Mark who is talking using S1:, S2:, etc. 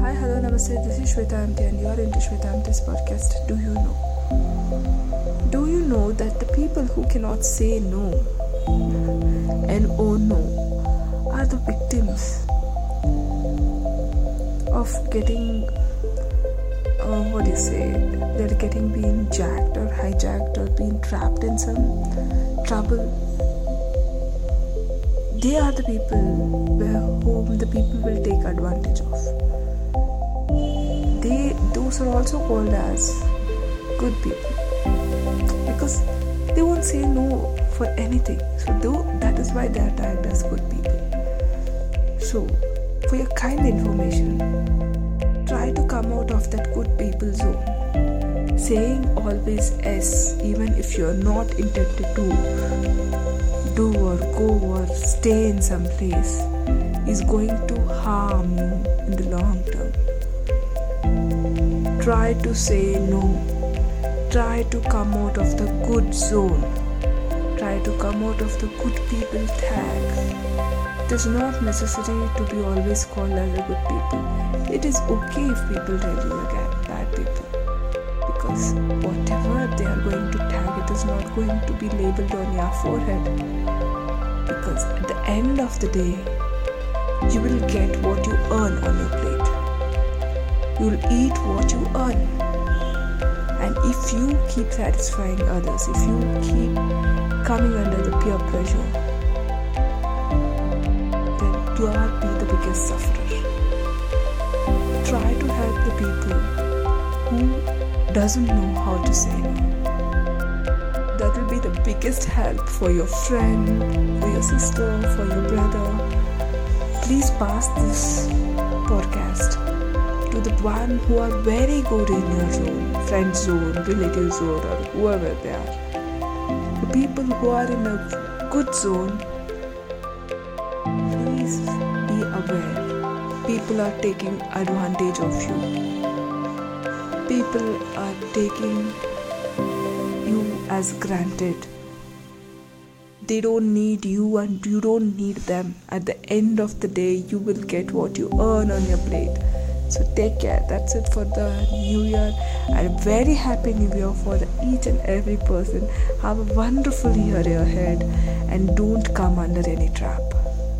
S1: Hi, hello, namaste. This is Shweta Amte and you're into Shweta Amte's podcast. Do you know? Do you know that the people who cannot say no and oh no are the victims of getting, uh, what do you say, they're getting being jacked or hijacked or being trapped in some trouble they are the people whom the people will take Are also called as good people because they won't say no for anything. So though that is why they are tagged as good people. So for your kind information, try to come out of that good people zone. Saying always yes, even if you're not intended to do or go or stay in some place is going to harm you in the. Try to say no. Try to come out of the good zone. Try to come out of the good people tag. It is not necessary to be always called as a good people. It is okay if people tell you again bad people. Because whatever they are going to tag, it is not going to be labeled on your forehead because at the end of the day, you will get what you earn on your plate. You'll eat what you earn. And if you keep satisfying others, if you keep coming under the peer pressure, then you are be the biggest sufferer. Try to help the people who doesn't know how to say no that will be the biggest help for your friend, for your sister, for your brother. Please pass this podcast the one who are very good in your zone, friend zone, relative zone, or whoever they are. The people who are in a good zone, please be aware. People are taking advantage of you. People are taking you as granted. They don't need you and you don't need them. At the end of the day, you will get what you earn on your plate. So take care. That's it for the new year. And very happy new year for each and every person. Have a wonderful year ahead and don't come under any trap.